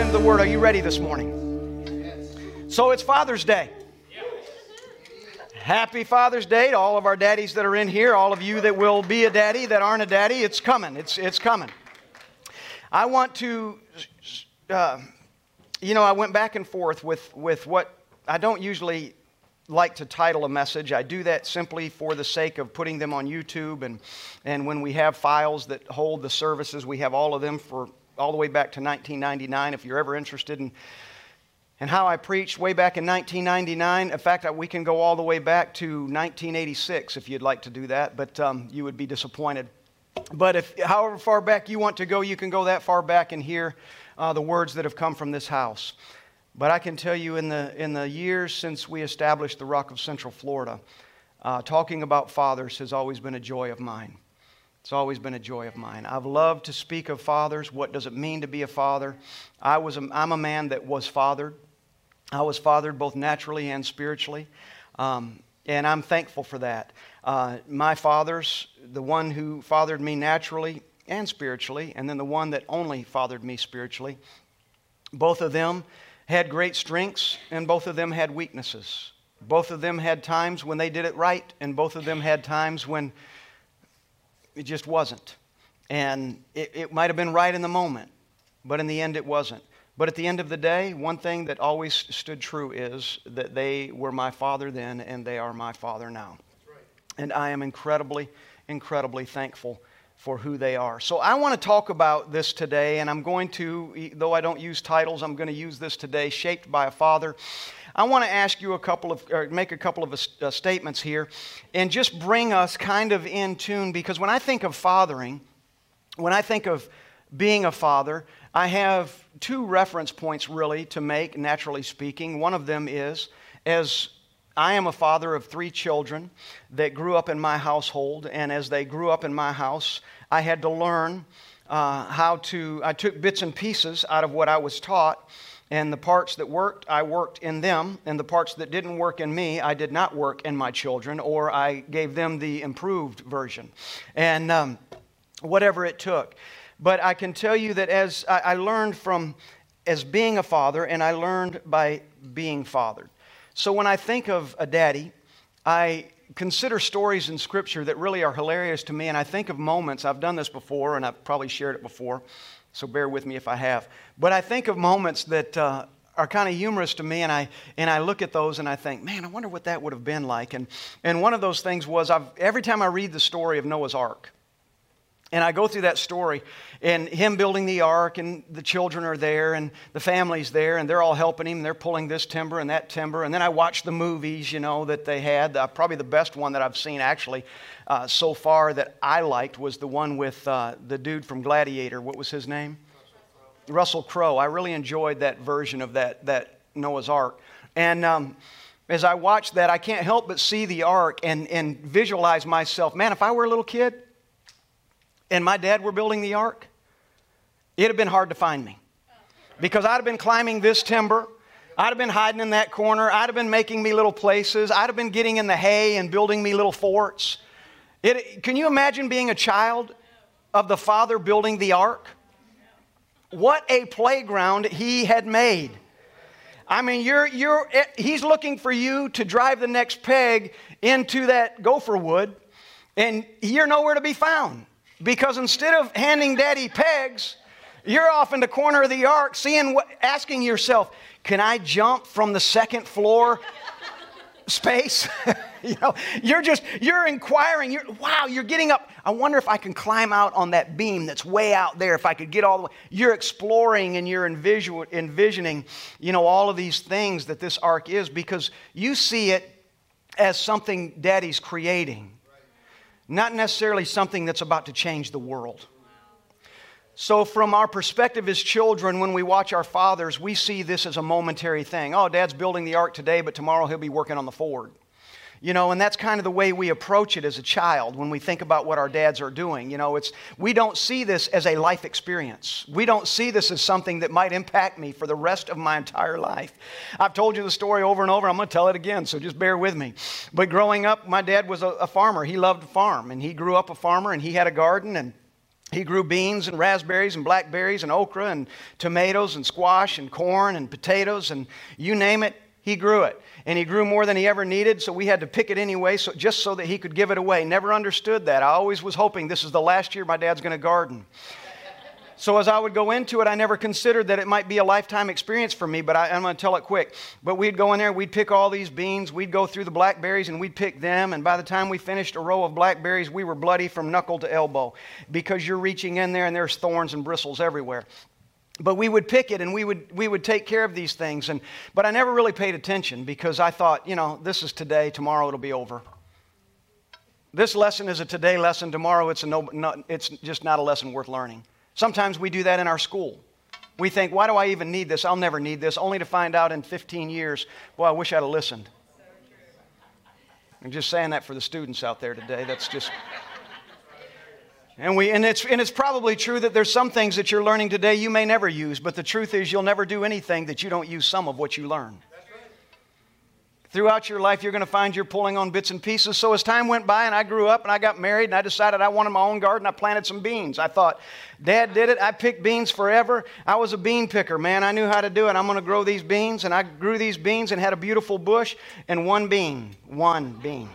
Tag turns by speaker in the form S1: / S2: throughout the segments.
S1: into the Word. Are you ready this morning? So it's Father's Day. Happy Father's Day to all of our daddies that are in here, all of you that will be a daddy that aren't a daddy. It's coming. It's, it's coming. I want to, uh, you know, I went back and forth with, with what I don't usually like to title a message. I do that simply for the sake of putting them on YouTube. And, and when we have files that hold the services, we have all of them for all the way back to 1999. If you're ever interested in, in how I preached way back in 1999, in fact, we can go all the way back to 1986 if you'd like to do that, but um, you would be disappointed. But if, however far back you want to go, you can go that far back and hear uh, the words that have come from this house. But I can tell you, in the, in the years since we established the Rock of Central Florida, uh, talking about fathers has always been a joy of mine. It's always been a joy of mine. I've loved to speak of fathers. What does it mean to be a father? I was a, I'm a man that was fathered. I was fathered both naturally and spiritually. Um, and I'm thankful for that. Uh, my fathers, the one who fathered me naturally and spiritually, and then the one that only fathered me spiritually, both of them had great strengths and both of them had weaknesses. Both of them had times when they did it right, and both of them had times when it just wasn't. And it, it might have been right in the moment, but in the end it wasn't. But at the end of the day, one thing that always stood true is that they were my father then and they are my father now. Right. And I am incredibly, incredibly thankful for who they are. So I want to talk about this today, and I'm going to, though I don't use titles, I'm going to use this today, Shaped by a Father. I want to ask you a couple of, or make a couple of uh, statements here, and just bring us kind of in tune, because when I think of fathering, when I think of being a father, I have two reference points really to make, naturally speaking. One of them is, as I am a father of three children that grew up in my household, and as they grew up in my house, I had to learn uh, how to, I took bits and pieces out of what I was taught, and the parts that worked, I worked in them, and the parts that didn't work in me, I did not work in my children, or I gave them the improved version. And um, whatever it took. But I can tell you that as I, I learned from as being a father, and I learned by being fathered. So when I think of a daddy, I consider stories in Scripture that really are hilarious to me, and I think of moments. I've done this before, and I've probably shared it before, so bear with me if I have. But I think of moments that uh, are kind of humorous to me, and I, and I look at those and I think, man, I wonder what that would have been like. And, and one of those things was I've, every time I read the story of Noah's Ark, and I go through that story, and him building the ark, and the children are there, and the family's there, and they're all helping him. They're pulling this timber and that timber. And then I watch the movies, you know, that they had. Uh, probably the best one that I've seen, actually, uh, so far that I liked was the one with uh, the dude from Gladiator. What was his name? Russell Crowe. I really enjoyed that version of that, that Noah's Ark. And um, as I watch that, I can't help but see the ark and, and visualize myself. Man, if I were a little kid, and my dad were building the ark, it'd have been hard to find me. Because I'd have been climbing this timber. I'd have been hiding in that corner. I'd have been making me little places. I'd have been getting in the hay and building me little forts. It, can you imagine being a child of the father building the ark? What a playground he had made. I mean, you're, you're, eh, he's looking for you to drive the next peg into that gopher wood, and you're nowhere to be found. Because instead of handing daddy pegs, you're off in the corner of the ark, seeing what, asking yourself, can I jump from the second floor space? you know, you're just, you're inquiring, you're, wow, you're getting up. I wonder if I can climb out on that beam that's way out there, if I could get all the way. You're exploring and you're envision, envisioning, you know, all of these things that this ark is because you see it as something daddy's creating not necessarily something that's about to change the world. So, from our perspective as children, when we watch our fathers, we see this as a momentary thing. Oh, dad's building the ark today, but tomorrow he'll be working on the Ford. You know, and that's kind of the way we approach it as a child when we think about what our dads are doing. You know, it's we don't see this as a life experience. We don't see this as something that might impact me for the rest of my entire life. I've told you the story over and over. I'm going to tell it again, so just bear with me. But growing up, my dad was a, a farmer. He loved to farm, and he grew up a farmer, and he had a garden, and He grew beans and raspberries and blackberries and okra and tomatoes and squash and corn and potatoes and you name it, he grew it. And he grew more than he ever needed, so we had to pick it anyway, so, just so that he could give it away. Never understood that. I always was hoping this is the last year my dad's going to garden. So as I would go into it, I never considered that it might be a lifetime experience for me, but I, am going to tell it quick. But we'd go in there, we'd pick all these beans, we'd go through the blackberries and we'd pick them, and by the time we finished a row of blackberries, we were bloody from knuckle to elbow because you're reaching in there and there's thorns and bristles everywhere but we would pick it and we would we would take care of these things and but i never really paid attention because i thought you know this is today tomorrow it'll be over this lesson is a today lesson tomorrow it's a no, no it's just not a lesson worth learning Sometimes we do that in our school. We think, why do I even need this? I'll never need this, only to find out in 15 years, boy, I wish I'd have listened. I'm just saying that for the students out there today. That's just. And, we, and, it's, and it's probably true that there's some things that you're learning today you may never use, but the truth is you'll never do anything that you don't use some of what you learn. Throughout your life, you're going to find you're pulling on bits and pieces. So as time went by and I grew up and I got married and I decided I wanted my own garden, I planted some beans. I thought, Dad did it. I picked beans forever. I was a bean picker, man. I knew how to do it. I'm going to grow these beans. And I grew these beans and had a beautiful bush and one bean, one bean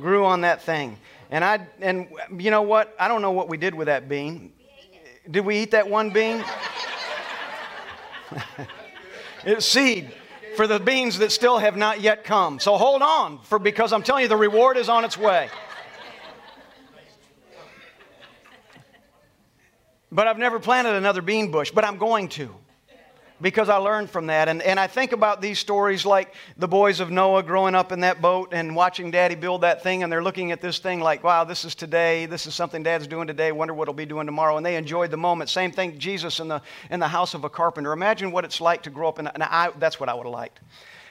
S1: grew on that thing. And I and you know what? I don't know what we did with that bean. Did we eat that one bean? it's seed for the beans that still have not yet come. So hold on, for because I'm telling you, the reward is on its way. But I've never planted another bean bush, but I'm going to because I learned from that. And, and I think about these stories like the boys of Noah growing up in that boat and watching daddy build that thing, and they're looking at this thing like, wow, this is today. This is something dad's doing today. Wonder what he'll be doing tomorrow. And they enjoyed the moment. Same thing, Jesus in the, in the house of a carpenter. Imagine what it's like to grow up in, and I, that's what I would have liked.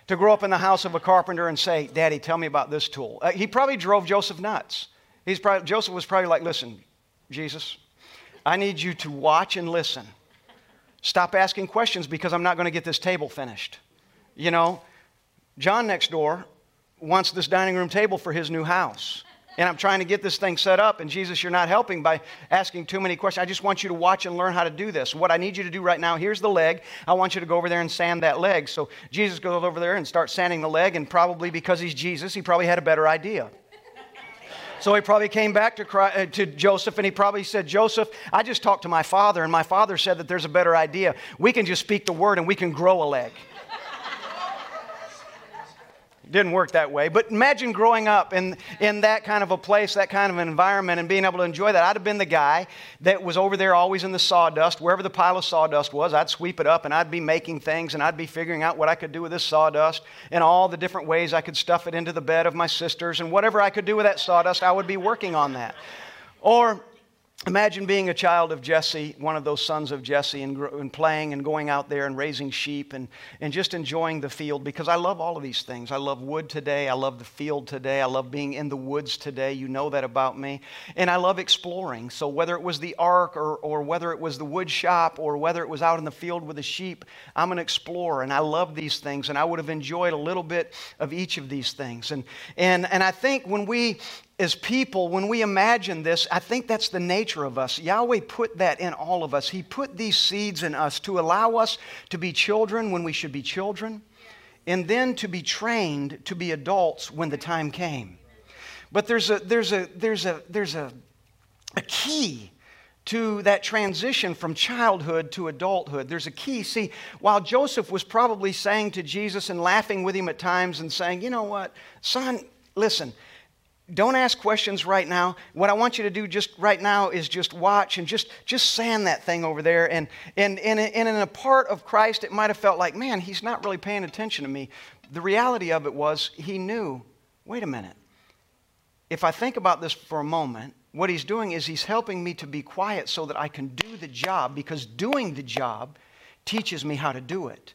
S1: To grow up in the house of a carpenter and say, Daddy, tell me about this tool. Uh, he probably drove Joseph nuts. He's probably, Joseph was probably like, listen, Jesus, I need you to watch and listen Stop asking questions because I'm not going to get this table finished. You know, John next door wants this dining room table for his new house. And I'm trying to get this thing set up, and Jesus, you're not helping by asking too many questions. I just want you to watch and learn how to do this. What I need you to do right now, here's the leg. I want you to go over there and sand that leg. So Jesus goes over there and starts sanding the leg, and probably because he's Jesus, he probably had a better idea. So he probably came back to, Christ, uh, to Joseph and he probably said, Joseph, I just talked to my father, and my father said that there's a better idea. We can just speak the word and we can grow a leg. Didn't work that way. But imagine growing up in, in that kind of a place, that kind of an environment, and being able to enjoy that. I'd have been the guy that was over there always in the sawdust. Wherever the pile of sawdust was, I'd sweep it up and I'd be making things and I'd be figuring out what I could do with this sawdust and all the different ways I could stuff it into the bed of my sisters. And whatever I could do with that sawdust, I would be working on that. Or Imagine being a child of Jesse, one of those sons of Jesse, and, and, playing and going out there and raising sheep and, and just enjoying the field because I love all of these things. I love wood today. I love the field today. I love being in the woods today. You know that about me. And I love exploring. So whether it was the ark or, or whether it was the wood shop or whether it was out in the field with the sheep, I'm an explorer and I love these things. And I would have enjoyed a little bit of each of these things. And, and, and I think when we as people, when we imagine this, I think that's the nature of us. Yahweh put that in all of us. He put these seeds in us to allow us to be children when we should be children, and then to be trained to be adults when the time came. But there's a, there's a, there's a, there's a, a key to that transition from childhood to adulthood. There's a key. See, while Joseph was probably saying to Jesus and laughing with him at times and saying, you know what, son, listen, don't ask questions right now. What I want you to do just right now is just watch and just, just sand that thing over there. And, and, and, and in a part of Christ, it might have felt like, man, he's not really paying attention to me. The reality of it was he knew, wait a minute. If I think about this for a moment, what he's doing is he's helping me to be quiet so that I can do the job because doing the job teaches me how to do it.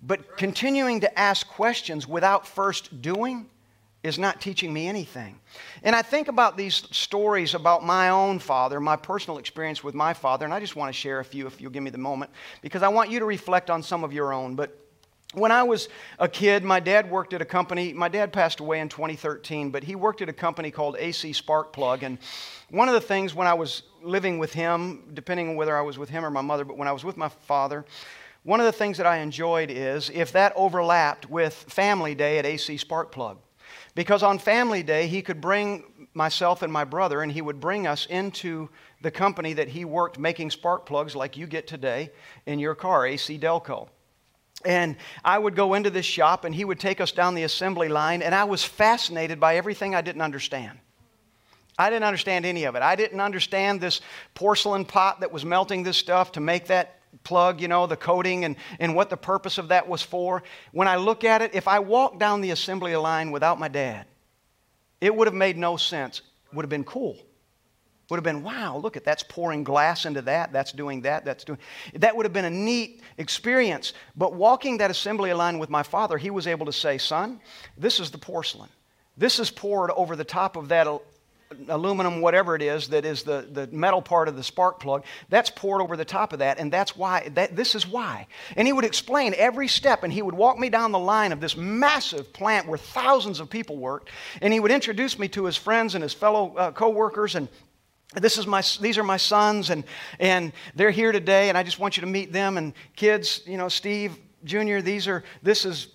S1: But continuing to ask questions without first doing, is not teaching me anything. And I think about these stories about my own father, my personal experience with my father, and I just want to share a few if you'll give me the moment, because I want you to reflect on some of your own. But When I was a kid, my dad worked at a company. My dad passed away in 2013, but he worked at a company called AC Spark Plug. And one of the things when I was living with him, depending on whether I was with him or my mother, but when I was with my father, one of the things that I enjoyed is if that overlapped with Family Day at AC Spark Plug. Because on Family Day, he could bring myself and my brother, and he would bring us into the company that he worked making spark plugs like you get today in your car, AC Delco. And I would go into this shop, and he would take us down the assembly line, and I was fascinated by everything I didn't understand. I didn't understand any of it. I didn't understand this porcelain pot that was melting this stuff to make that plug, you know, the coating and, and what the purpose of that was for. When I look at it, if I walked down the assembly line without my dad, it would have made no sense. Would have been cool. Would have been, wow, look at that's pouring glass into that, that's doing that, that's doing. That would have been a neat experience. But walking that assembly line with my father, he was able to say, son, this is the porcelain. This is poured over the top of that aluminum, whatever it is, that is the, the metal part of the spark plug, that's poured over the top of that, and that's why, that, this is why. And he would explain every step, and he would walk me down the line of this massive plant where thousands of people worked, and he would introduce me to his friends and his fellow uh, co workers, and this is my, these are my sons, and, and they're here today, and I just want you to meet them. And kids, you know, Steve Jr., these are, this is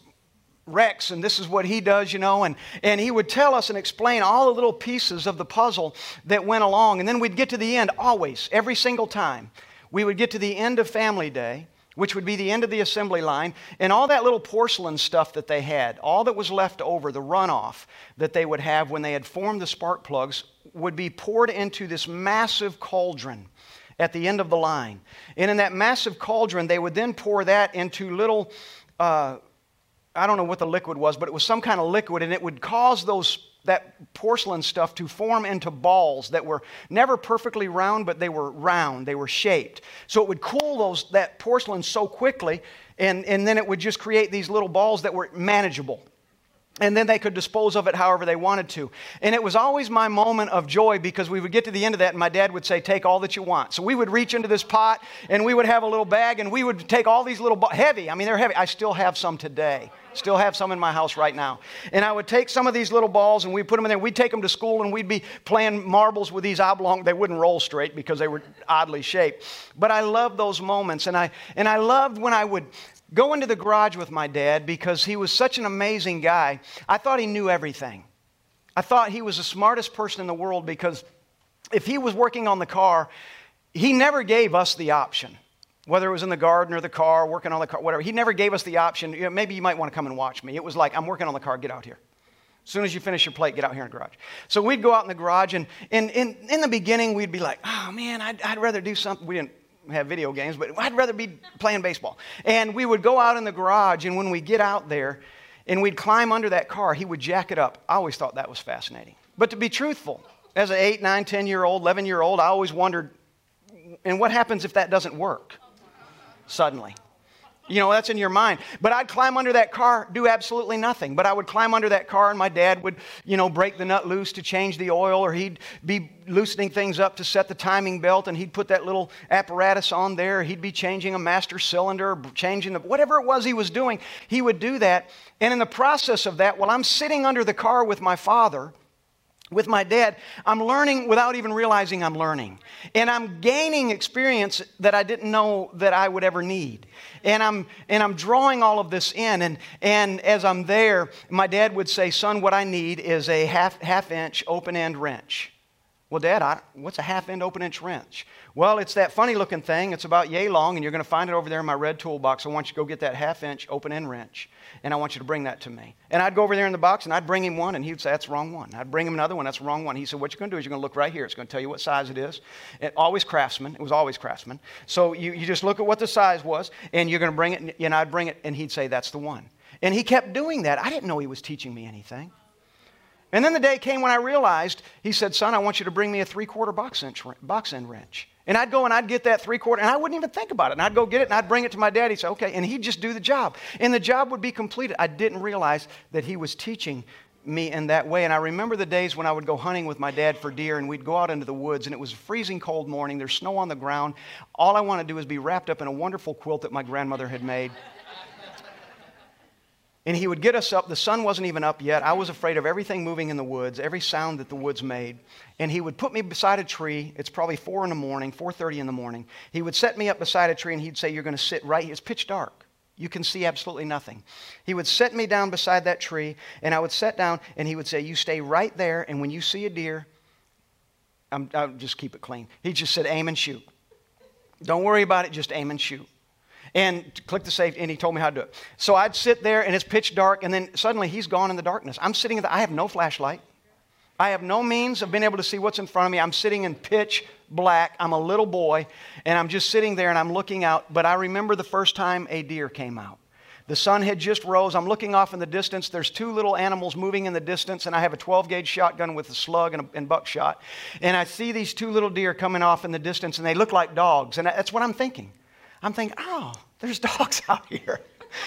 S1: Rex, and this is what he does, you know. And, and he would tell us and explain all the little pieces of the puzzle that went along. And then we'd get to the end, always, every single time. We would get to the end of Family Day, which would be the end of the assembly line, and all that little porcelain stuff that they had, all that was left over, the runoff that they would have when they had formed the spark plugs, would be poured into this massive cauldron at the end of the line. And in that massive cauldron, they would then pour that into little. Uh, I don't know what the liquid was, but it was some kind of liquid, and it would cause those that porcelain stuff to form into balls that were never perfectly round, but they were round, they were shaped. So it would cool those, that porcelain so quickly, and, and then it would just create these little balls that were manageable and then they could dispose of it however they wanted to. And it was always my moment of joy because we would get to the end of that and my dad would say, Take all that you want. So we would reach into this pot and we would have a little bag and we would take all these little, heavy, I mean, they're heavy. I still have some today. Still have some in my house right now. And I would take some of these little balls and we'd put them in there. We'd take them to school and we'd be playing marbles with these oblong. They wouldn't roll straight because they were oddly shaped. But I loved those moments. And I, and I loved when I would go into the garage with my dad because he was such an amazing guy. I thought he knew everything. I thought he was the smartest person in the world because if he was working on the car, he never gave us the option. Whether it was in the garden or the car, working on the car, whatever, he never gave us the option. You know, maybe you might want to come and watch me. It was like, I'm working on the car, get out here. As soon as you finish your plate, get out here in the garage. So we'd go out in the garage, and, and, and in the beginning, we'd be like, oh man, I'd, I'd rather do something. We didn't have video games, but I'd rather be playing baseball. And we would go out in the garage, and when we get out there and we'd climb under that car, he would jack it up. I always thought that was fascinating. But to be truthful, as an 8, 9, 10 year old, 11 year old, I always wondered, and what happens if that doesn't work suddenly? You know, that's in your mind. But I'd climb under that car, do absolutely nothing. But I would climb under that car, and my dad would, you know, break the nut loose to change the oil, or he'd be loosening things up to set the timing belt, and he'd put that little apparatus on there. He'd be changing a master cylinder, changing the, whatever it was he was doing, he would do that. And in the process of that, while I'm sitting under the car with my father, with my dad, I'm learning without even realizing I'm learning. And I'm gaining experience that I didn't know that I would ever need. And I'm, and I'm drawing all of this in. And, and as I'm there, my dad would say, Son, what I need is a half, half inch open end wrench. Well, Dad, I, what's a half end open inch wrench? Well, it's that funny looking thing. It's about yay long, and you're going to find it over there in my red toolbox. I want you to go get that half inch open end wrench, and I want you to bring that to me. And I'd go over there in the box, and I'd bring him one, and he'd say, That's the wrong one. I'd bring him another one, That's the wrong one. He said, What you're going to do is you're going to look right here. It's going to tell you what size it is. It, always craftsman. It was always craftsman. So you, you just look at what the size was, and you're going to bring it, and I'd bring it, and he'd say, That's the one. And he kept doing that. I didn't know he was teaching me anything. And then the day came when I realized, he said, Son, I want you to bring me a three quarter box, inch, box end wrench. And I'd go and I'd get that three quarter, and I wouldn't even think about it. And I'd go get it and I'd bring it to my dad. He'd say, Okay. And he'd just do the job. And the job would be completed. I didn't realize that he was teaching me in that way. And I remember the days when I would go hunting with my dad for deer, and we'd go out into the woods, and it was a freezing cold morning. There's snow on the ground. All I want to do is be wrapped up in a wonderful quilt that my grandmother had made. And he would get us up. The sun wasn't even up yet. I was afraid of everything moving in the woods, every sound that the woods made. And he would put me beside a tree. It's probably 4 in the morning, 4.30 in the morning. He would set me up beside a tree and he'd say, you're going to sit right here. It's pitch dark. You can see absolutely nothing. He would set me down beside that tree, and I would sit down, and he would say, You stay right there, and when you see a deer, I'm, I'll just keep it clean. He just said, Aim and shoot. Don't worry about it, just aim and shoot and click the save, and he told me how to do it. So I'd sit there, and it's pitch dark, and then suddenly he's gone in the darkness. I'm sitting in the, I have no flashlight. I have no means of being able to see what's in front of me. I'm sitting in pitch black. I'm a little boy, and I'm just sitting there and I'm looking out. But I remember the first time a deer came out. The sun had just rose. I'm looking off in the distance. There's two little animals moving in the distance, and I have a 12 gauge shotgun with a slug and, a, and buckshot. And I see these two little deer coming off in the distance, and they look like dogs. And that's what I'm thinking. I'm thinking, oh, there's dogs out here.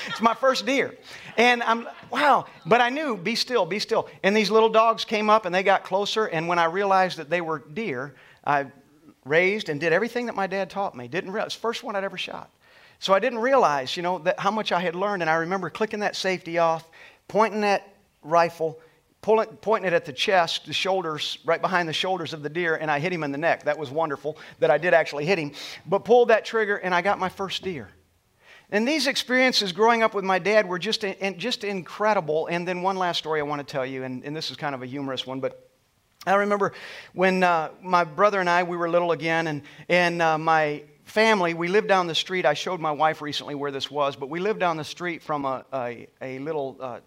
S1: it's my first deer. And I'm, wow. But I knew, be still, be still. And these little dogs came up and they got closer. And when I realized that they were deer, I raised and did everything that my dad taught me. Didn't realize, first one I'd ever shot. So I didn't realize, you know, that how much I had learned. And I remember clicking that safety off, pointing that rifle, pulling, pointing it at the chest, the shoulders, right behind the shoulders of the deer, and I hit him in the neck. That was wonderful that I did actually hit him. But pulled that trigger, and I got my first deer. And these experiences growing up with my dad were just, just incredible. And then one last story I want to tell you, and, and this is kind of a humorous one, but I remember when uh, my brother and I, we were little again, and, and uh, my family, we lived down the street. I showed my wife recently where this was, but we lived down the street from a, a, a little uh,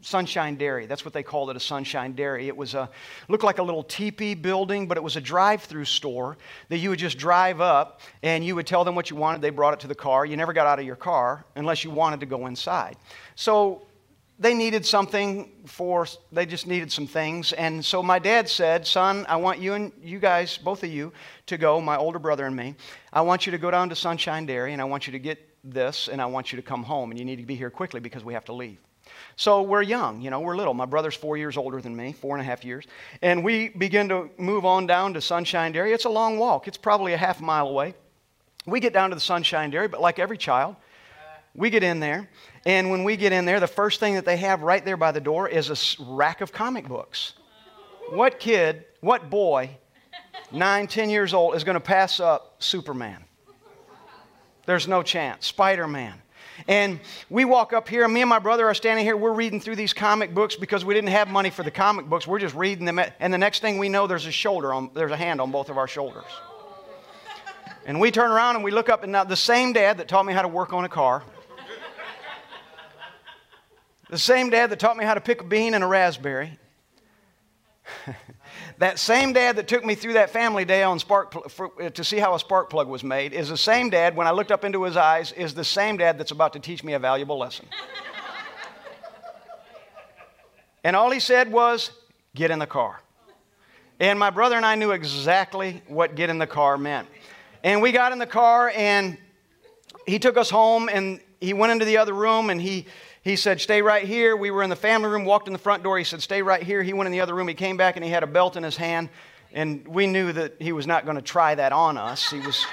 S1: Sunshine Dairy. That's what they called it, a Sunshine Dairy. It was a looked like a little teepee building, but it was a drive-through store that you would just drive up and you would tell them what you wanted. They brought it to the car. You never got out of your car unless you wanted to go inside. So they needed something for they just needed some things and so my dad said son i want you and you guys both of you to go my older brother and me i want you to go down to sunshine dairy and i want you to get this and i want you to come home and you need to be here quickly because we have to leave so we're young, you know, we're little. My brother's four years older than me, four and a half years. And we begin to move on down to Sunshine Dairy. It's a long walk, it's probably a half mile away. We get down to the Sunshine Dairy, but like every child, we get in there. And when we get in there, the first thing that they have right there by the door is a rack of comic books. What kid, what boy, nine, ten years old, is going to pass up Superman? There's no chance. Spider Man. And we walk up here, and me and my brother are standing here. We're reading through these comic books because we didn't have money for the comic books. We're just reading them. And the next thing we know, there's a shoulder on, there's a hand on both of our shoulders. And we turn around and we look up, and now the same dad that taught me how to work on a car, the same dad that taught me how to pick a bean and a raspberry, that same dad that took me through that family day on spark for, uh, to see how a spark plug was made is the same dad, when I looked up into his eyes, is the same dad that's about to teach me a valuable lesson. and all he said was, Get in the car. And my brother and I knew exactly what get in the car meant. And we got in the car, and he took us home, and he went into the other room, and he he said, Stay right here. We were in the family room, walked in the front door. He said, Stay right here. He went in the other room. He came back and he had a belt in his hand. And we knew that he was not going to try that on us. He was.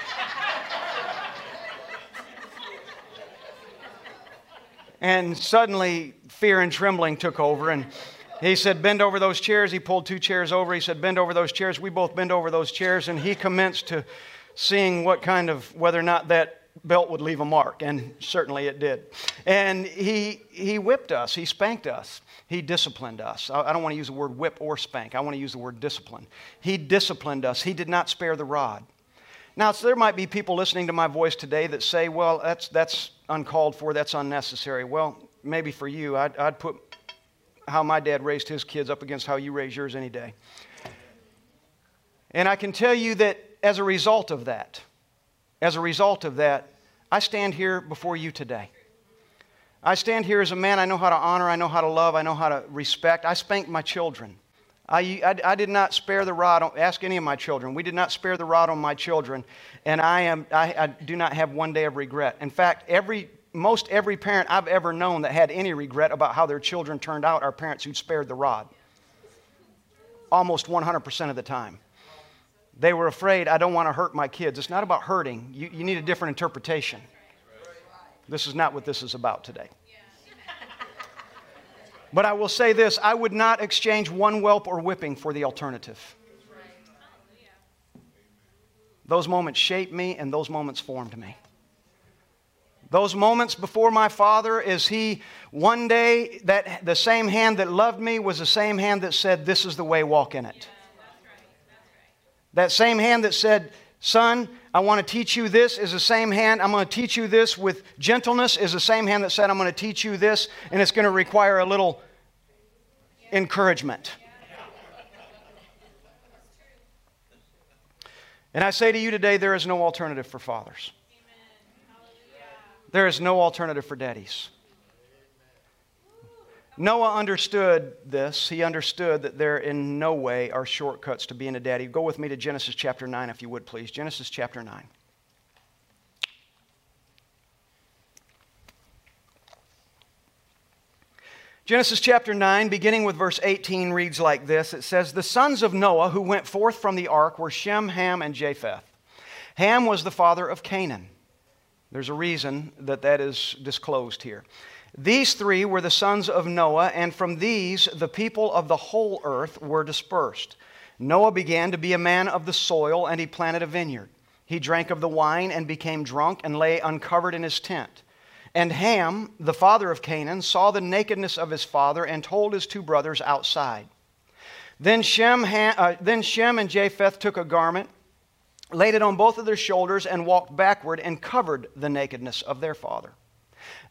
S1: and suddenly, fear and trembling took over. And he said, Bend over those chairs. He pulled two chairs over. He said, Bend over those chairs. We both bend over those chairs. And he commenced to seeing what kind of, whether or not that belt would leave a mark, and certainly it did. And he, he whipped us, he spanked us, he disciplined us. I, I don't want to use the word whip or spank, I want to use the word discipline. He disciplined us, he did not spare the rod. Now, so there might be people listening to my voice today that say, well, that's, that's uncalled for, that's unnecessary. Well, maybe for you, I'd, I'd put how my dad raised his kids up against how you raise yours any day. And I can tell you that as a result of that, as a result of that, I stand here before you today. I stand here as a man. I know how to honor. I know how to love. I know how to respect. I spanked my children. I, I, I, did not spare the rod. Ask any of my children. We did not spare the rod on my children, and I am. I, I do not have one day of regret. In fact, every most every parent I've ever known that had any regret about how their children turned out are parents who spared the rod. Almost 100% of the time. They were afraid, I don't want to hurt my kids. It's not about hurting, you, you need a different interpretation. This is not what this is about today. But I will say this I would not exchange one whelp or whipping for the alternative. Those moments shaped me and those moments formed me. Those moments before my father, is he one day that the same hand that loved me was the same hand that said, This is the way, walk in it. That same hand that said, Son, I want to teach you this is the same hand. I'm going to teach you this with gentleness, is the same hand that said, I'm going to teach you this, and it's going to require a little encouragement. And I say to you today, there is no alternative for fathers. There is no alternative for daddies. Noah understood this. He understood that there in no way are shortcuts to being a daddy. Go with me to Genesis chapter 9, if you would, please. Genesis chapter 9. Genesis chapter 9, beginning with verse 18, reads like this It says, The sons of Noah who went forth from the ark were Shem, Ham, and Japheth. Ham was the father of Canaan. There's a reason that that is disclosed here. These three were the sons of Noah, and from these the people of the whole earth were dispersed. Noah began to be a man of the soil, and he planted a vineyard. He drank of the wine and became drunk and lay uncovered in his tent. And Ham, the father of Canaan, saw the nakedness of his father and told his two brothers outside. Then Shem, Ham, uh, then Shem and Japheth took a garment, laid it on both of their shoulders, and walked backward and covered the nakedness of their father.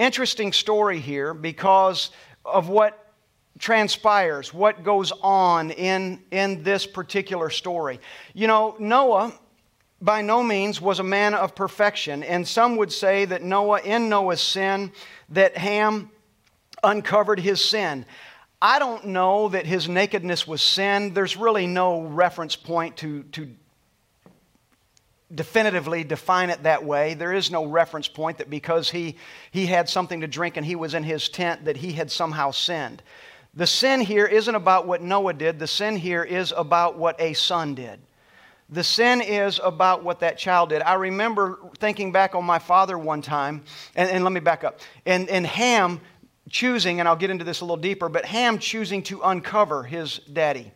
S1: Interesting story here because of what transpires, what goes on in, in this particular story. You know, Noah by no means was a man of perfection, and some would say that Noah, in Noah's sin, that Ham uncovered his sin. I don't know that his nakedness was sin. There's really no reference point to, to definitively define it that way. There is no reference point that because he, he had something to drink and he was in his tent that he had somehow sinned. The sin here isn't about what Noah did, the sin here is about what a son did. The sin is about what that child did. I remember thinking back on my father one time, and, and let me back up. And, and Ham choosing, and I'll get into this a little deeper, but Ham choosing to uncover his daddy.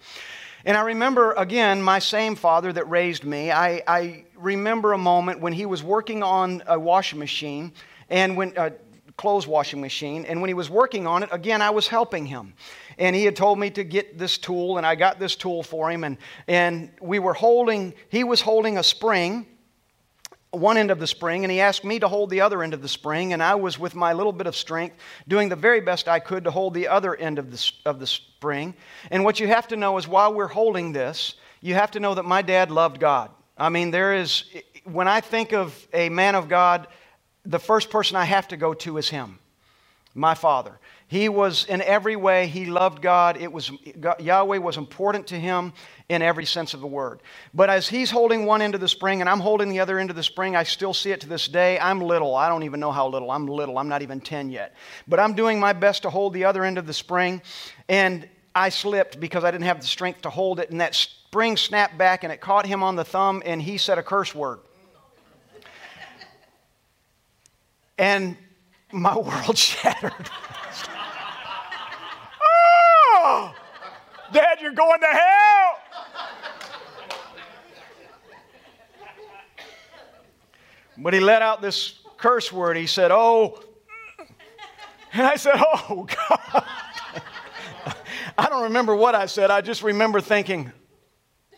S1: And I remember, again, my same father that raised me. I, I remember a moment when he was working on a washing machine and when a clothes washing machine, and when he was working on it, again, I was helping him. And he had told me to get this tool, and I got this tool for him, and, and we were holding, he was holding a spring one end of the spring and he asked me to hold the other end of the spring and i was with my little bit of strength doing the very best i could to hold the other end of the, of the spring and what you have to know is while we're holding this you have to know that my dad loved god i mean there is when i think of a man of god the first person i have to go to is him my father he was in every way, he loved God. It was, Yahweh was important to him in every sense of the word. But as he's holding one end of the spring and I'm holding the other end of the spring, I still see it to this day. I'm little. I don't even know how little. I'm little. I'm not even 10 yet. But I'm doing my best to hold the other end of the spring. And I slipped because I didn't have the strength to hold it. And that spring snapped back and it caught him on the thumb and he said a curse word. and my world shattered. oh, Dad, you're going to hell. But he let out this curse word. He said, Oh. And I said, Oh, God. I don't remember what I said. I just remember thinking,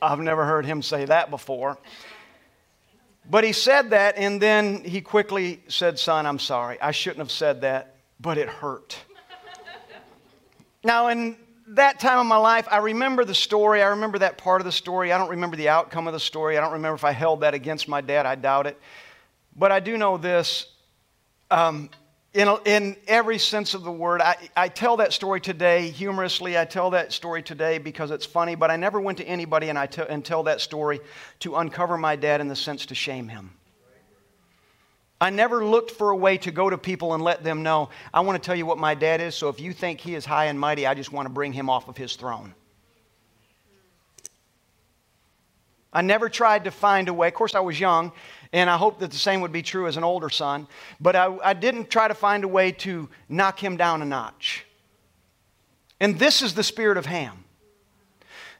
S1: I've never heard him say that before. But he said that, and then he quickly said, Son, I'm sorry. I shouldn't have said that, but it hurt. now, in that time of my life, I remember the story. I remember that part of the story. I don't remember the outcome of the story. I don't remember if I held that against my dad. I doubt it. But I do know this. Um, in, in every sense of the word. I, I tell that story today humorously. I tell that story today because it's funny, but I never went to anybody and, I t- and tell that story to uncover my dad in the sense to shame him. I never looked for a way to go to people and let them know, I want to tell you what my dad is, so if you think he is high and mighty, I just want to bring him off of his throne. I never tried to find a way. Of course, I was young, and I hope that the same would be true as an older son, but I, I didn't try to find a way to knock him down a notch. And this is the spirit of Ham.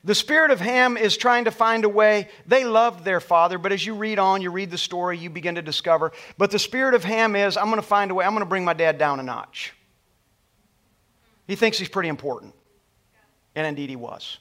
S1: The spirit of Ham is trying to find a way. They loved their father, but as you read on, you read the story, you begin to discover. But the spirit of Ham is I'm going to find a way, I'm going to bring my dad down a notch. He thinks he's pretty important. And indeed he was.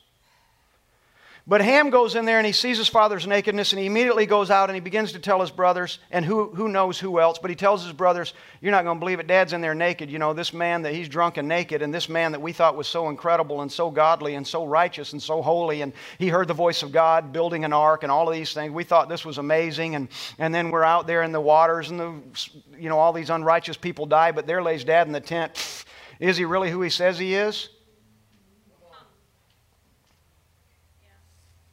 S1: But Ham goes in there and he sees his father's nakedness and he immediately goes out and he begins to tell his brothers, and who, who knows who else, but he tells his brothers, You're not going to believe it. Dad's in there naked. You know, this man that he's drunk and naked, and this man that we thought was so incredible and so godly and so righteous and so holy, and he heard the voice of God building an ark and all of these things. We thought this was amazing. And, and then we're out there in the waters and the, you know, all these unrighteous people die, but there lays dad in the tent. Is he really who he says he is?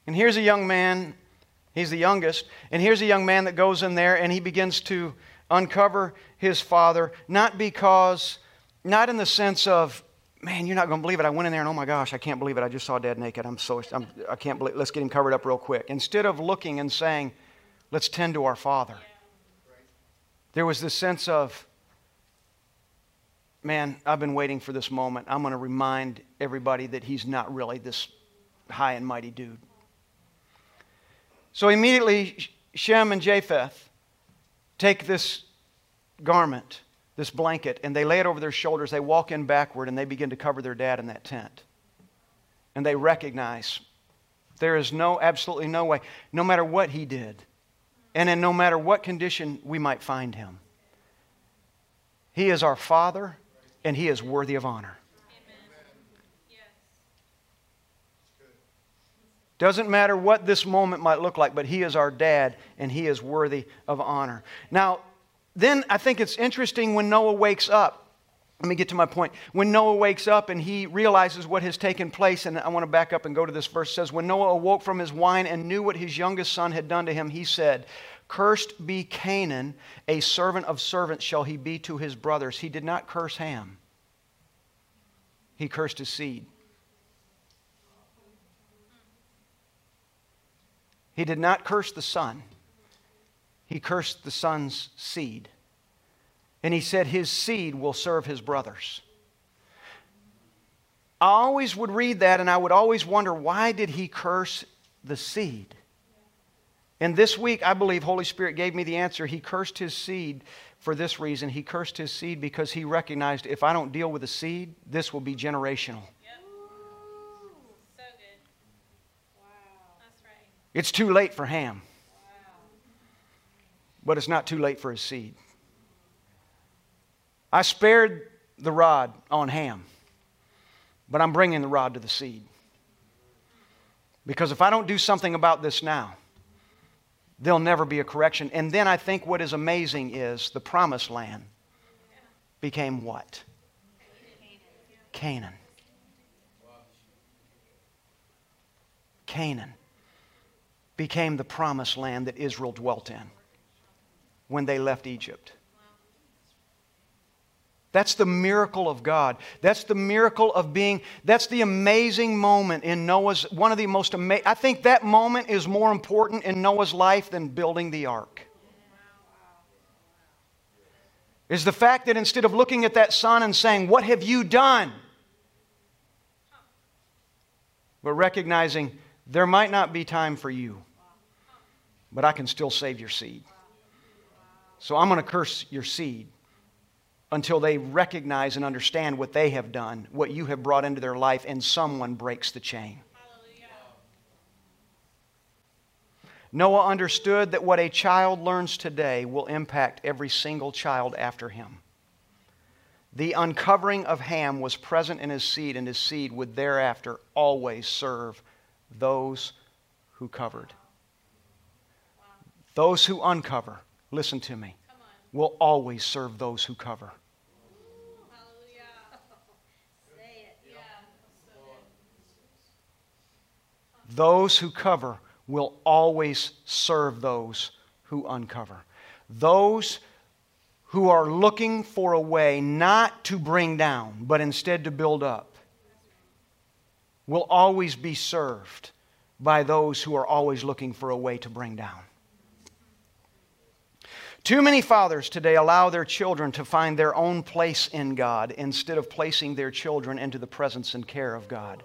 S1: And here's a young man, he's the youngest, and here's a young man that goes in there and he begins to uncover his father, not because, not in the sense of, man, you're not going to believe it. I went in there and oh my gosh, I can't believe it. I just saw dad naked. I'm so, I'm, I can't believe Let's get him covered up real quick. Instead of looking and saying, let's tend to our father, there was this sense of, man, I've been waiting for this moment. I'm going to remind everybody that he's not really this high and mighty dude. So immediately, Shem and Japheth take this garment, this blanket, and they lay it over their shoulders. They walk in backward and they begin to cover their dad in that tent. And they recognize there is no, absolutely no way, no matter what he did, and in no matter what condition we might find him, he is our Father and he is worthy of honor. Doesn't matter what this moment might look like, but He is our dad and He is worthy of honor. Now, then I think it's interesting when Noah wakes up. Let me get to my point. When Noah wakes up and he realizes what has taken place, and I want to back up and go to this verse, It says, When Noah awoke from his wine and knew what his youngest son had done to him, he said, Cursed be Canaan, a servant of servants shall he be to his brothers. He did not curse Ham, he cursed his seed. He did not curse the son, he cursed the son's seed. And he said, His seed will serve his brothers. I always would read that and I would always wonder why did he curse the seed? And this week, I believe Holy Spirit gave me the answer. He cursed his seed for this reason. He cursed his seed because he recognized if I don't deal with the seed, this will be generational. It's too late for Ham, but it's not too late for his seed. I spared the rod on Ham, but I'm bringing the rod to the seed. Because if I don't do something about this now, there'll never be a correction. And then I think what is amazing is the promised land became what? Canaan. Canaan became the promised land that Israel dwelt in when they left Egypt. That's the miracle of God. That's the miracle of being, that's the amazing moment in Noah's, one of the most amazing, I think that moment is more important in Noah's life than building the ark. Is the fact that instead of looking at that son and saying, What have you done? But recognizing there might not be time for you but I can still save your seed. So I'm going to curse your seed until they recognize and understand what they have done, what you have brought into their life, and someone breaks the chain. Noah understood that what a child learns today will impact every single child after him. The uncovering of Ham was present in his seed, and his seed would thereafter always serve those who covered. Those who uncover, listen to me, will always serve those who cover. Those who cover will always serve those who uncover. Those who are looking for a way not to bring down, but instead to build up, will always be served by those who are always looking for a way to bring down. Too many fathers today allow their children to find their own place in God instead of placing their children into the presence and care of God.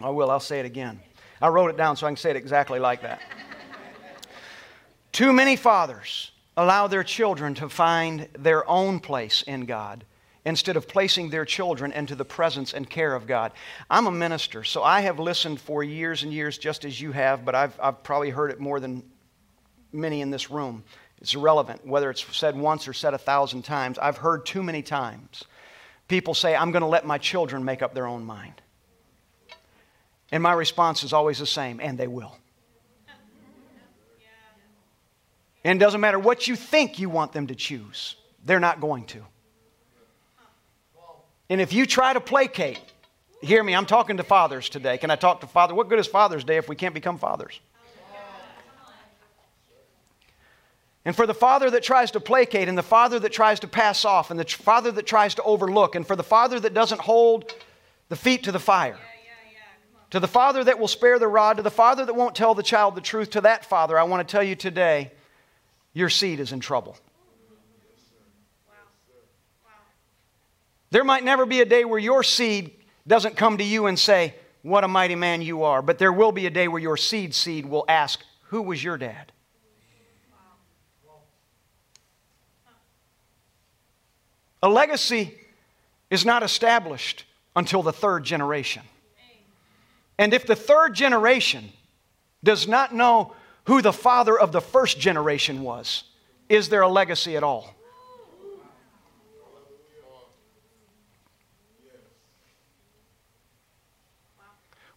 S1: I will, I'll say it again. I wrote it down so I can say it exactly like that. Too many fathers allow their children to find their own place in God instead of placing their children into the presence and care of God. I'm a minister, so I have listened for years and years just as you have, but I've, I've probably heard it more than many in this room. It's irrelevant whether it's said once or said a thousand times. I've heard too many times people say, I'm going to let my children make up their own mind. And my response is always the same, and they will. And it doesn't matter what you think you want them to choose, they're not going to. And if you try to placate, hear me, I'm talking to fathers today. Can I talk to father? What good is Father's Day if we can't become fathers? And for the father that tries to placate, and the father that tries to pass off, and the father that tries to overlook, and for the father that doesn't hold the feet to the fire, to the father that will spare the rod, to the father that won't tell the child the truth, to that father, I want to tell you today your seed is in trouble. There might never be a day where your seed doesn't come to you and say, What a mighty man you are. But there will be a day where your seed seed will ask, Who was your dad? A legacy is not established until the third generation. And if the third generation does not know who the father of the first generation was, is there a legacy at all?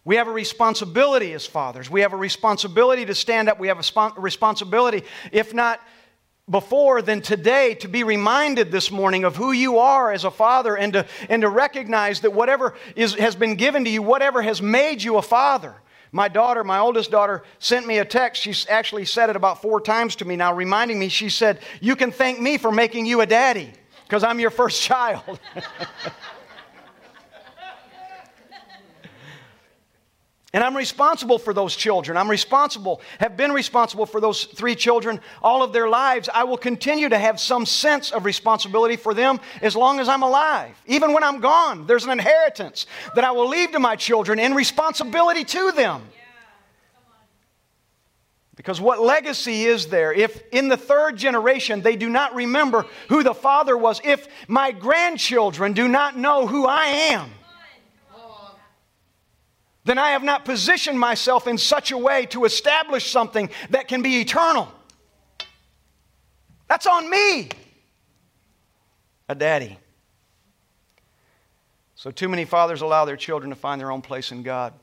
S1: We have a responsibility as fathers. We have a responsibility to stand up. We have a responsibility, if not before, then today, to be reminded this morning of who you are as a father and to, and to recognize that whatever is, has been given to you, whatever has made you a father. My daughter, my oldest daughter, sent me a text. She's actually said it about four times to me now, reminding me. She said, You can thank me for making you a daddy because I'm your first child. And I'm responsible for those children. I'm responsible, have been responsible for those three children all of their lives. I will continue to have some sense of responsibility for them as long as I'm alive. Even when I'm gone, there's an inheritance that I will leave to my children in responsibility to them. Because what legacy is there if in the third generation they do not remember who the father was? If my grandchildren do not know who I am? Then I have not positioned myself in such a way to establish something that can be eternal. That's on me, a daddy. So, too many fathers allow their children to find their own place in God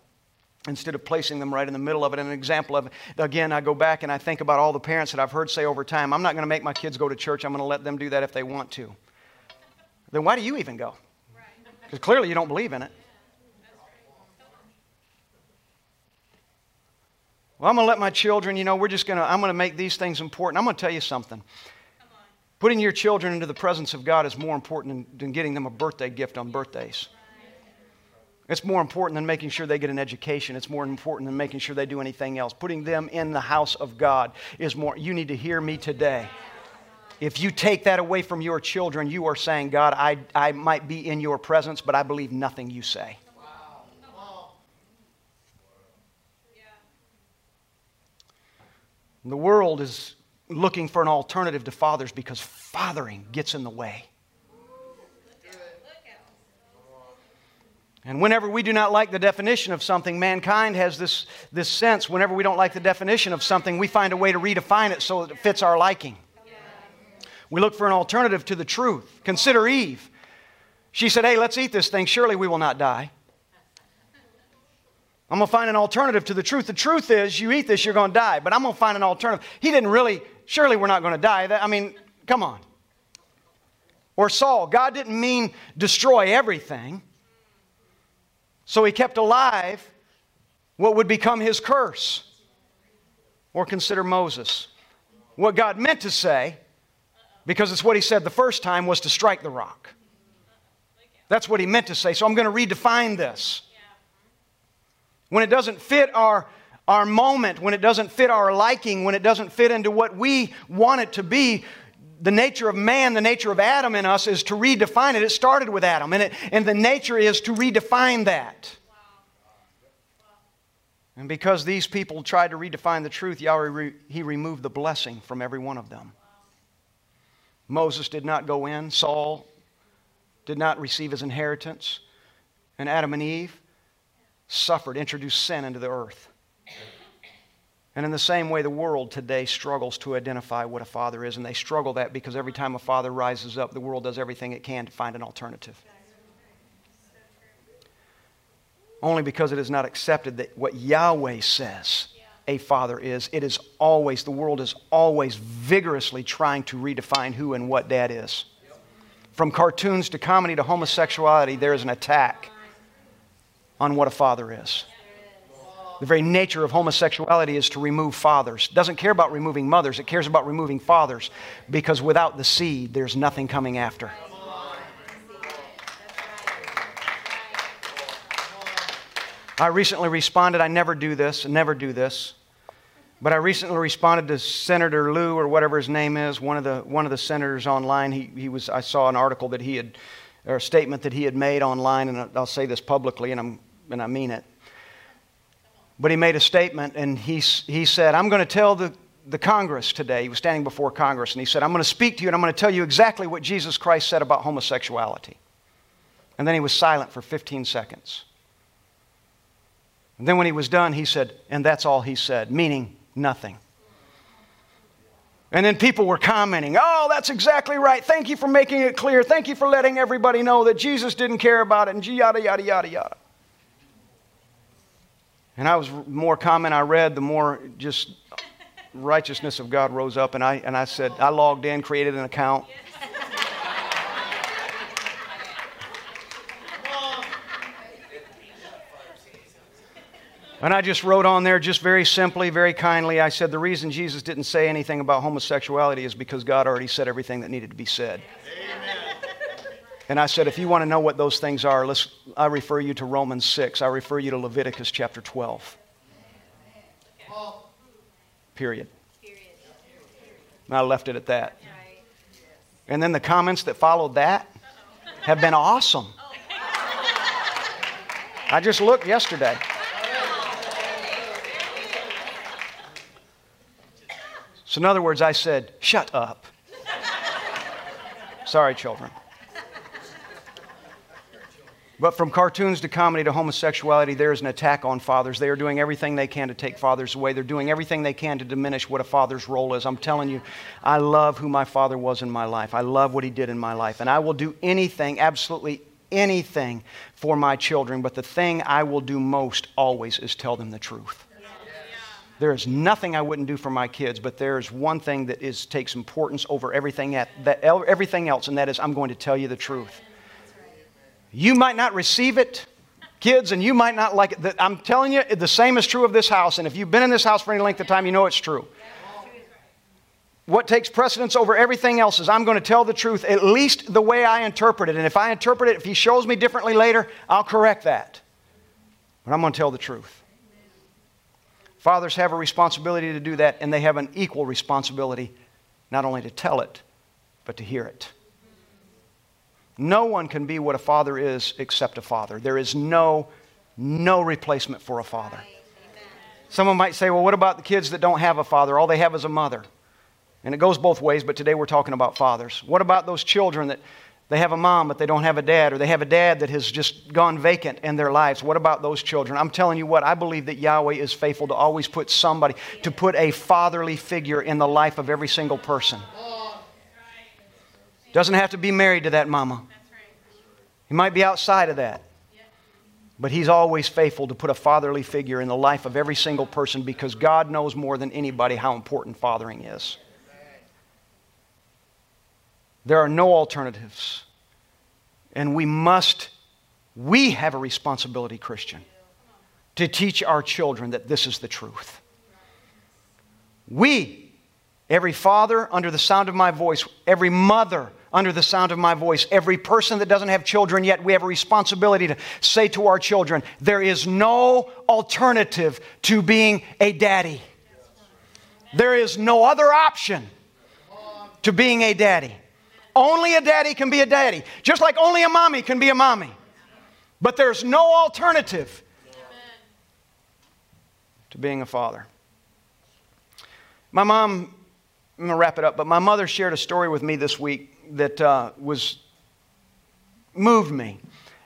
S1: instead of placing them right in the middle of it. And an example of it, again, I go back and I think about all the parents that I've heard say over time, I'm not going to make my kids go to church, I'm going to let them do that if they want to. Then why do you even go? Because clearly you don't believe in it. Well, I'm going to let my children, you know, we're just going to, I'm going to make these things important. I'm going to tell you something. Putting your children into the presence of God is more important than, than getting them a birthday gift on birthdays. It's more important than making sure they get an education. It's more important than making sure they do anything else. Putting them in the house of God is more. You need to hear me today. If you take that away from your children, you are saying, God, I, I might be in your presence, but I believe nothing you say. The world is looking for an alternative to fathers because fathering gets in the way. And whenever we do not like the definition of something, mankind has this, this sense whenever we don't like the definition of something, we find a way to redefine it so that it fits our liking. We look for an alternative to the truth. Consider Eve. She said, Hey, let's eat this thing. Surely we will not die. I'm going to find an alternative to the truth. The truth is, you eat this, you're going to die. But I'm going to find an alternative. He didn't really, surely we're not going to die. I mean, come on. Or Saul, God didn't mean destroy everything. So he kept alive what would become his curse. Or consider Moses. What God meant to say, because it's what he said the first time, was to strike the rock. That's what he meant to say. So I'm going to redefine this. When it doesn't fit our, our moment, when it doesn't fit our liking, when it doesn't fit into what we want it to be, the nature of man, the nature of Adam in us is to redefine it. It started with Adam, and, it, and the nature is to redefine that. And because these people tried to redefine the truth, Yahweh, he removed the blessing from every one of them. Moses did not go in, Saul did not receive his inheritance, and Adam and Eve suffered, introduced sin into the earth. And in the same way, the world today struggles to identify what a father is, and they struggle that because every time a father rises up, the world does everything it can to find an alternative. Only because it is not accepted that what Yahweh says a father is. It is always, the world is always vigorously trying to redefine who and what dad is. From cartoons to comedy to homosexuality, there is an attack on what a father is. The very nature of homosexuality is to remove fathers. It doesn't care about removing mothers, it cares about removing fathers because without the seed, there's nothing coming after. I recently responded, I never do this, never do this. But I recently responded to Senator Lou or whatever his name is, one of the, one of the senators online. He, he was, I saw an article that he had, or a statement that he had made online, and I'll say this publicly, and, I'm, and I mean it. But he made a statement and he, he said, I'm going to tell the, the Congress today. He was standing before Congress and he said, I'm going to speak to you and I'm going to tell you exactly what Jesus Christ said about homosexuality. And then he was silent for 15 seconds. And then when he was done, he said, and that's all he said, meaning nothing. And then people were commenting, oh, that's exactly right. Thank you for making it clear. Thank you for letting everybody know that Jesus didn't care about it, and yada, yada, yada, yada. And I was more comment I read, the more just righteousness of God rose up. And I, and I said, I logged in, created an account. And I just wrote on there, just very simply, very kindly, I said, the reason Jesus didn't say anything about homosexuality is because God already said everything that needed to be said. And I said, if you want to know what those things are, let's, I refer you to Romans 6. I refer you to Leviticus chapter 12. Period. And I left it at that. And then the comments that followed that have been awesome. I just looked yesterday. So, in other words, I said, shut up. Sorry, children. But from cartoons to comedy to homosexuality, there is an attack on fathers. They are doing everything they can to take fathers away. They're doing everything they can to diminish what a father's role is. I'm telling you, I love who my father was in my life. I love what he did in my life. And I will do anything, absolutely anything, for my children. But the thing I will do most always is tell them the truth. There is nothing I wouldn't do for my kids, but there is one thing that is, takes importance over everything, at, that, everything else, and that is I'm going to tell you the truth. You might not receive it, kids, and you might not like it. I'm telling you, the same is true of this house. And if you've been in this house for any length of time, you know it's true. What takes precedence over everything else is I'm going to tell the truth, at least the way I interpret it. And if I interpret it, if he shows me differently later, I'll correct that. But I'm going to tell the truth. Fathers have a responsibility to do that, and they have an equal responsibility not only to tell it, but to hear it. No one can be what a father is except a father. There is no, no replacement for a father. Someone might say, well, what about the kids that don't have a father? All they have is a mother. And it goes both ways, but today we're talking about fathers. What about those children that they have a mom, but they don't have a dad, or they have a dad that has just gone vacant in their lives? What about those children? I'm telling you what, I believe that Yahweh is faithful to always put somebody, to put a fatherly figure in the life of every single person. Doesn't have to be married to that mama. He might be outside of that. But he's always faithful to put a fatherly figure in the life of every single person because God knows more than anybody how important fathering is. There are no alternatives. And we must, we have a responsibility, Christian. to teach our children that this is the truth. We, every father under the sound of my voice, every mother under the sound of my voice, every person that doesn't have children yet, we have a responsibility to say to our children, there is no alternative to being a daddy. There is no other option to being a daddy. Only a daddy can be a daddy, just like only a mommy can be a mommy. But there's no alternative to being a father. My mom, I'm going to wrap it up, but my mother shared a story with me this week that uh, was moved me.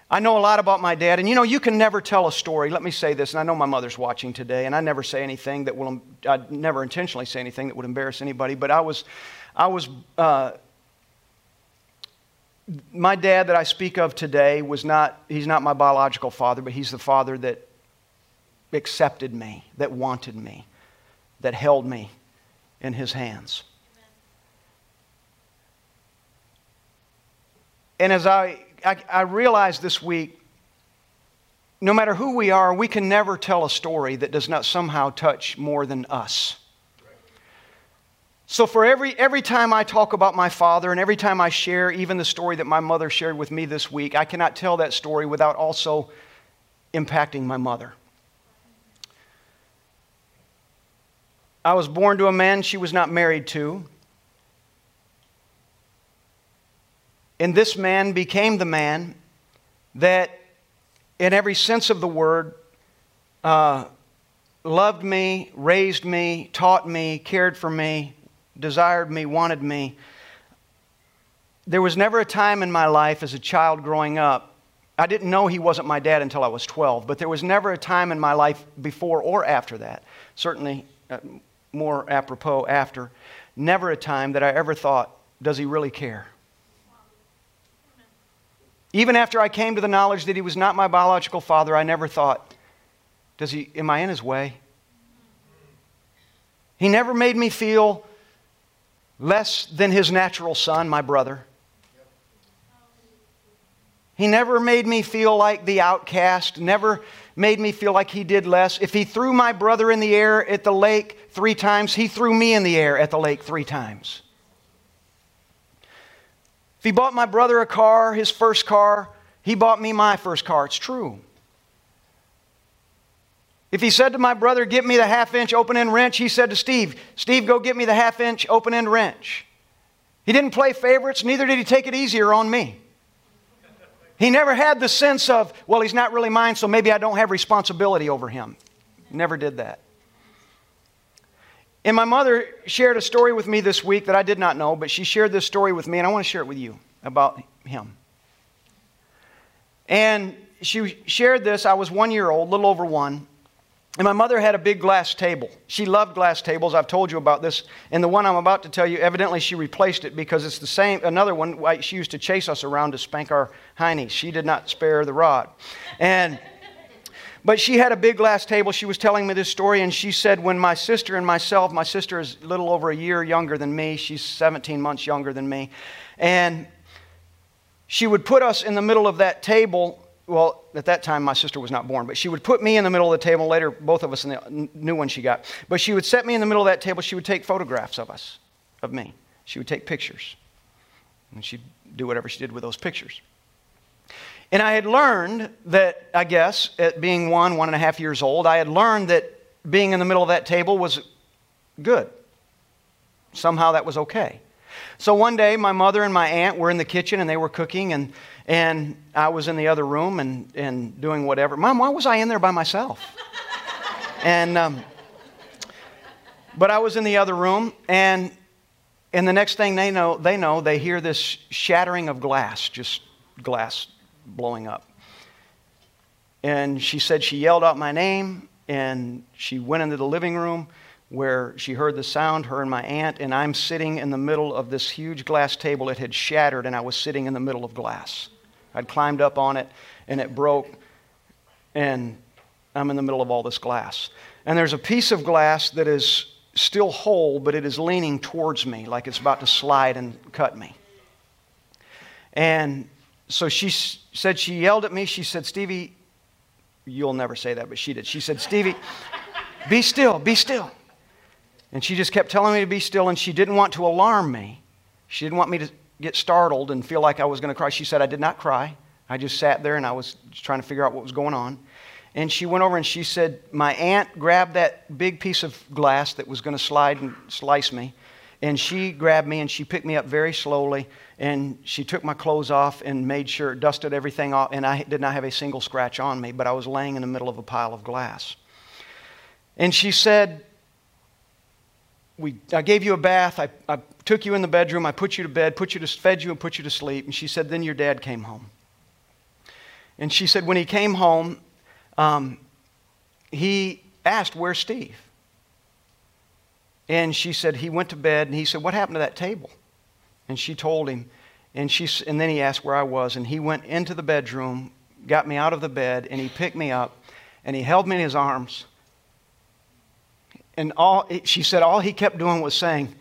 S1: I know a lot about my dad, and you know, you can never tell a story. Let me say this, and I know my mother's watching today, and I never say anything that will, I never intentionally say anything that would embarrass anybody, but I was, I was, uh, my dad that I speak of today was not, he's not my biological father, but he's the father that accepted me, that wanted me, that held me in his hands. And as I, I, I realized this week, no matter who we are, we can never tell a story that does not somehow touch more than us. So, for every, every time I talk about my father and every time I share even the story that my mother shared with me this week, I cannot tell that story without also impacting my mother. I was born to a man she was not married to. And this man became the man that, in every sense of the word, uh, loved me, raised me, taught me, cared for me, desired me, wanted me. There was never a time in my life as a child growing up, I didn't know he wasn't my dad until I was 12, but there was never a time in my life before or after that, certainly uh, more apropos after, never a time that I ever thought, does he really care? Even after I came to the knowledge that he was not my biological father, I never thought, does he, am I in his way? He never made me feel less than his natural son, my brother. He never made me feel like the outcast, never made me feel like he did less. If he threw my brother in the air at the lake three times, he threw me in the air at the lake three times. If he bought my brother a car, his first car, he bought me my first car. It's true. If he said to my brother, Get me the half inch open end wrench, he said to Steve, Steve, go get me the half inch open end wrench. He didn't play favorites, neither did he take it easier on me. He never had the sense of, well, he's not really mine, so maybe I don't have responsibility over him. Never did that. And my mother shared a story with me this week that I did not know, but she shared this story with me, and I want to share it with you about him. And she shared this. I was one year old, a little over one. And my mother had a big glass table. She loved glass tables. I've told you about this. And the one I'm about to tell you, evidently she replaced it because it's the same, another one she used to chase us around to spank our heinies. She did not spare the rod. And but she had a big glass table. She was telling me this story, and she said, When my sister and myself, my sister is a little over a year younger than me, she's 17 months younger than me, and she would put us in the middle of that table. Well, at that time, my sister was not born, but she would put me in the middle of the table. Later, both of us in the new one she got. But she would set me in the middle of that table. She would take photographs of us, of me. She would take pictures. And she'd do whatever she did with those pictures. And I had learned that, I guess, at being one, one and a half years old, I had learned that being in the middle of that table was good. Somehow that was okay. So one day, my mother and my aunt were in the kitchen and they were cooking, and, and I was in the other room and, and doing whatever. Mom, why was I in there by myself? and, um, but I was in the other room, and, and the next thing they know, they know, they hear this shattering of glass, just glass blowing up. And she said she yelled out my name, and she went into the living room where she heard the sound, her and my aunt, and I'm sitting in the middle of this huge glass table. It had shattered, and I was sitting in the middle of glass. I'd climbed up on it, and it broke, and I'm in the middle of all this glass. And there's a piece of glass that is still whole, but it is leaning towards me like it's about to slide and cut me. And so she said she yelled at me. She said, Stevie, you'll never say that, but she did. She said, Stevie, be still, be still. And she just kept telling me to be still, and she didn't want to alarm me. She didn't want me to get startled and feel like I was going to cry. She said, I did not cry. I just sat there and I was trying to figure out what was going on. And she went over and she said, My aunt grabbed that big piece of glass that was going to slide and slice me. And she grabbed me and she picked me up very slowly. And she took my clothes off and made sure, dusted everything off. And I did not have a single scratch on me, but I was laying in the middle of a pile of glass. And she said, we, I gave you a bath. I, I took you in the bedroom. I put you to bed, put you to, fed you, and put you to sleep. And she said, Then your dad came home. And she said, When he came home, um, he asked, Where's Steve? And she said, He went to bed. And he said, What happened to that table? And she told him. And, she, and then he asked where I was. And he went into the bedroom, got me out of the bed, and he picked me up, and he held me in his arms. And all, she said, all he kept doing was saying,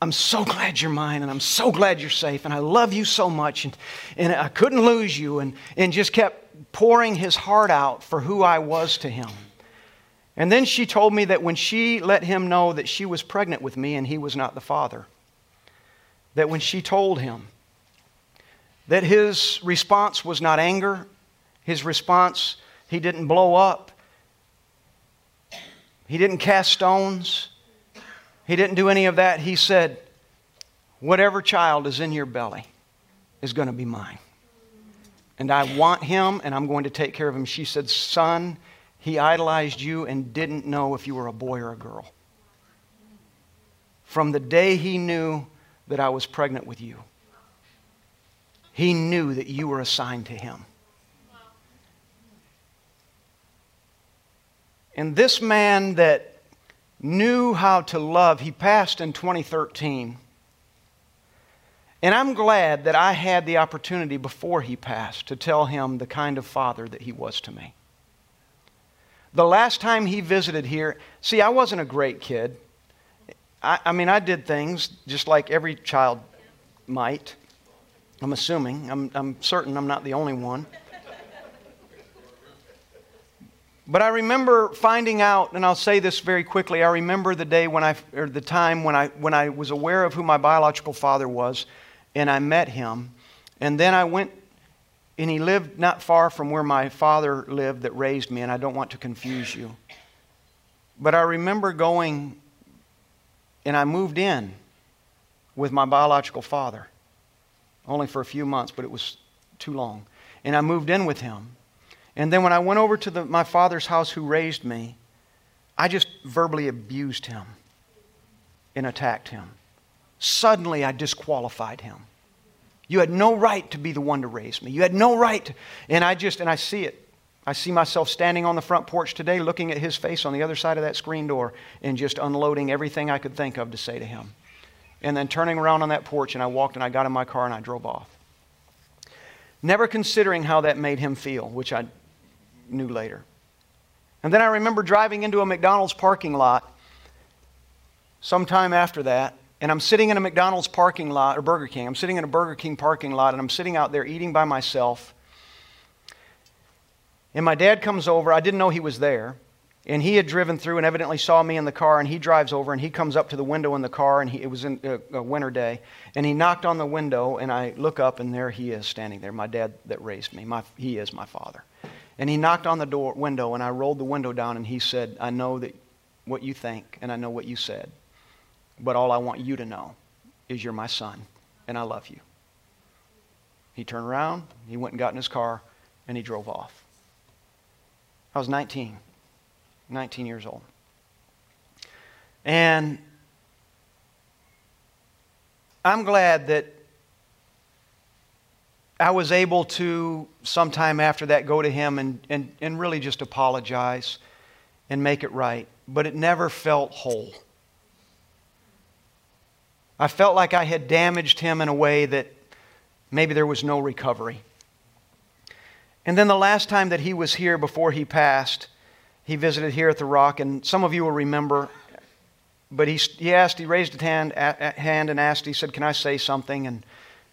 S1: I'm so glad you're mine, and I'm so glad you're safe, and I love you so much, and, and I couldn't lose you, and, and just kept pouring his heart out for who I was to him. And then she told me that when she let him know that she was pregnant with me and he was not the father, that when she told him that his response was not anger, his response, he didn't blow up, he didn't cast stones, he didn't do any of that. He said, Whatever child is in your belly is going to be mine and I want him, and I'm going to take care of him. She said, Son, he idolized you and didn't know if you were a boy or a girl. From the day he knew that I was pregnant with you, he knew that you were assigned to him. And this man that knew how to love, he passed in 2013. And I'm glad that I had the opportunity before he passed to tell him the kind of father that he was to me. The last time he visited here, see, I wasn't a great kid. I, I mean, I did things just like every child might. I'm assuming. I'm, I'm certain I'm not the only one. But I remember finding out, and I'll say this very quickly. I remember the day when I, or the time when I, when I was aware of who my biological father was and I met him. And then I went, and he lived not far from where my father lived that raised me, and I don't want to confuse you. But I remember going, and I moved in with my biological father, only for a few months, but it was too long. And I moved in with him. And then when I went over to the, my father's house who raised me, I just verbally abused him and attacked him. Suddenly, I disqualified him. You had no right to be the one to raise me. You had no right. To, and I just, and I see it. I see myself standing on the front porch today looking at his face on the other side of that screen door and just unloading everything I could think of to say to him. And then turning around on that porch and I walked and I got in my car and I drove off. Never considering how that made him feel, which I knew later. And then I remember driving into a McDonald's parking lot sometime after that and I'm sitting in a McDonald's parking lot, or Burger King. I'm sitting in a Burger King parking lot, and I'm sitting out there eating by myself. And my dad comes over. I didn't know he was there. And he had driven through and evidently saw me in the car. And he drives over and he comes up to the window in the car. And he, it was in a, a winter day. And he knocked on the window. And I look up, and there he is standing there, my dad that raised me. My, he is my father. And he knocked on the door, window, and I rolled the window down. And he said, I know that what you think, and I know what you said. But all I want you to know is you're my son, and I love you. He turned around, he went and got in his car, and he drove off. I was 19, 19 years old. And I'm glad that I was able to, sometime after that, go to him and, and, and really just apologize and make it right. But it never felt whole. I felt like I had damaged him in a way that maybe there was no recovery. And then the last time that he was here before he passed, he visited here at the Rock, and some of you will remember. But he, he asked, he raised his hand, a, hand and asked, he said, Can I say something? And,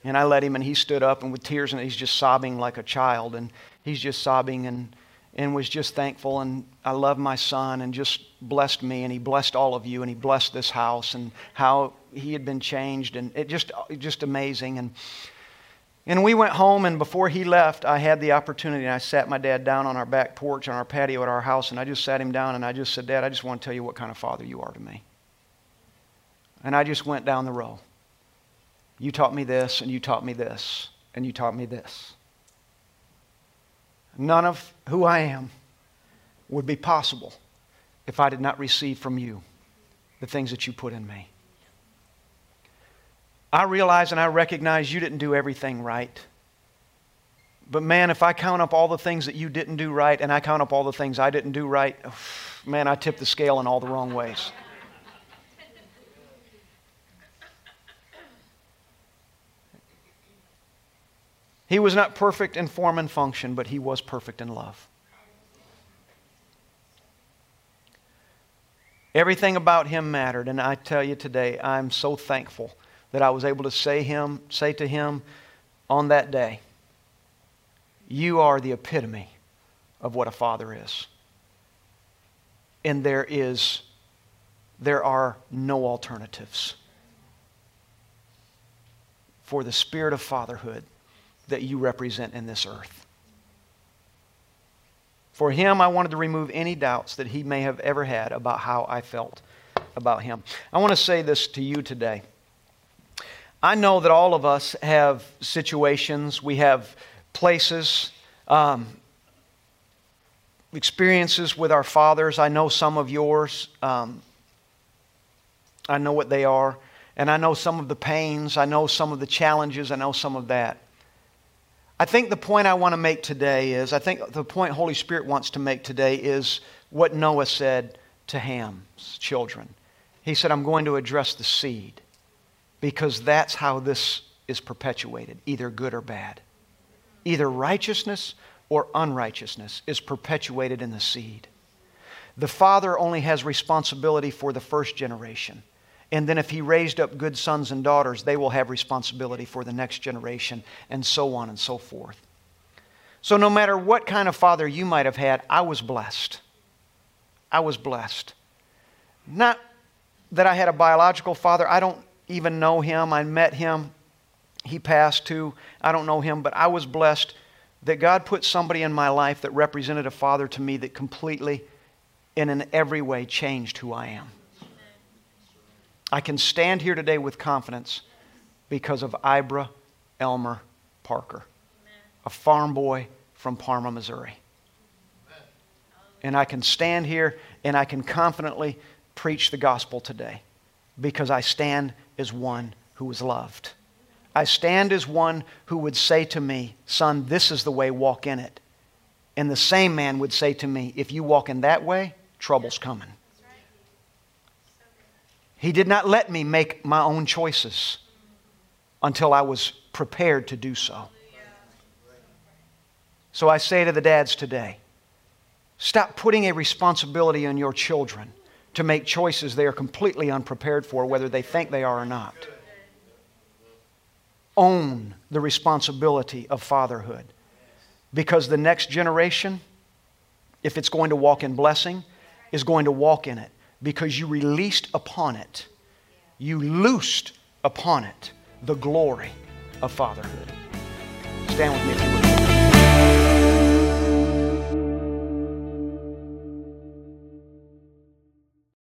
S1: and I let him, and he stood up, and with tears, and he's just sobbing like a child, and he's just sobbing. And, and was just thankful. And I love my son and just blessed me. And he blessed all of you and he blessed this house and how he had been changed. And it just, just amazing. And, and we went home. And before he left, I had the opportunity. And I sat my dad down on our back porch on our patio at our house. And I just sat him down and I just said, Dad, I just want to tell you what kind of father you are to me. And I just went down the row. You taught me this, and you taught me this, and you taught me this. None of who I am would be possible if I did not receive from you the things that you put in me. I realize and I recognize you didn't do everything right. But man, if I count up all the things that you didn't do right and I count up all the things I didn't do right, man, I tip the scale in all the wrong ways. He was not perfect in form and function, but he was perfect in love. Everything about him mattered, and I tell you today, I'm so thankful that I was able to say him, say to him on that day, "You are the epitome of what a father is." And there is there are no alternatives for the spirit of fatherhood that you represent in this earth. For him, I wanted to remove any doubts that he may have ever had about how I felt about him. I want to say this to you today. I know that all of us have situations, we have places, um, experiences with our fathers. I know some of yours. Um, I know what they are. And I know some of the pains. I know some of the challenges. I know some of that. I think the point I want to make today is I think the point Holy Spirit wants to make today is what Noah said to Ham's children. He said, I'm going to address the seed because that's how this is perpetuated, either good or bad. Either righteousness or unrighteousness is perpetuated in the seed. The father only has responsibility for the first generation. And then if he raised up good sons and daughters, they will have responsibility for the next generation, and so on and so forth. So, no matter what kind of father you might have had, I was blessed. I was blessed. Not that I had a biological father, I don't even know him. I met him, he passed too. I don't know him, but I was blessed that God put somebody in my life that represented a father to me that completely and in every way changed who I am. I can stand here today with confidence because of Ibra Elmer Parker, a farm boy from Parma, Missouri. And I can stand here and I can confidently preach the gospel today because I stand as one who was loved. I stand as one who would say to me, Son, this is the way, walk in it. And the same man would say to me, If you walk in that way, trouble's coming. He did not let me make my own choices until I was prepared to do so. So I say to the dads today stop putting a responsibility on your children to make choices they are completely unprepared for, whether they think they are or not. Own the responsibility of fatherhood because the next generation, if it's going to walk in blessing, is going to walk in it because you released upon it, you loosed upon it the glory of fatherhood. Stand with me.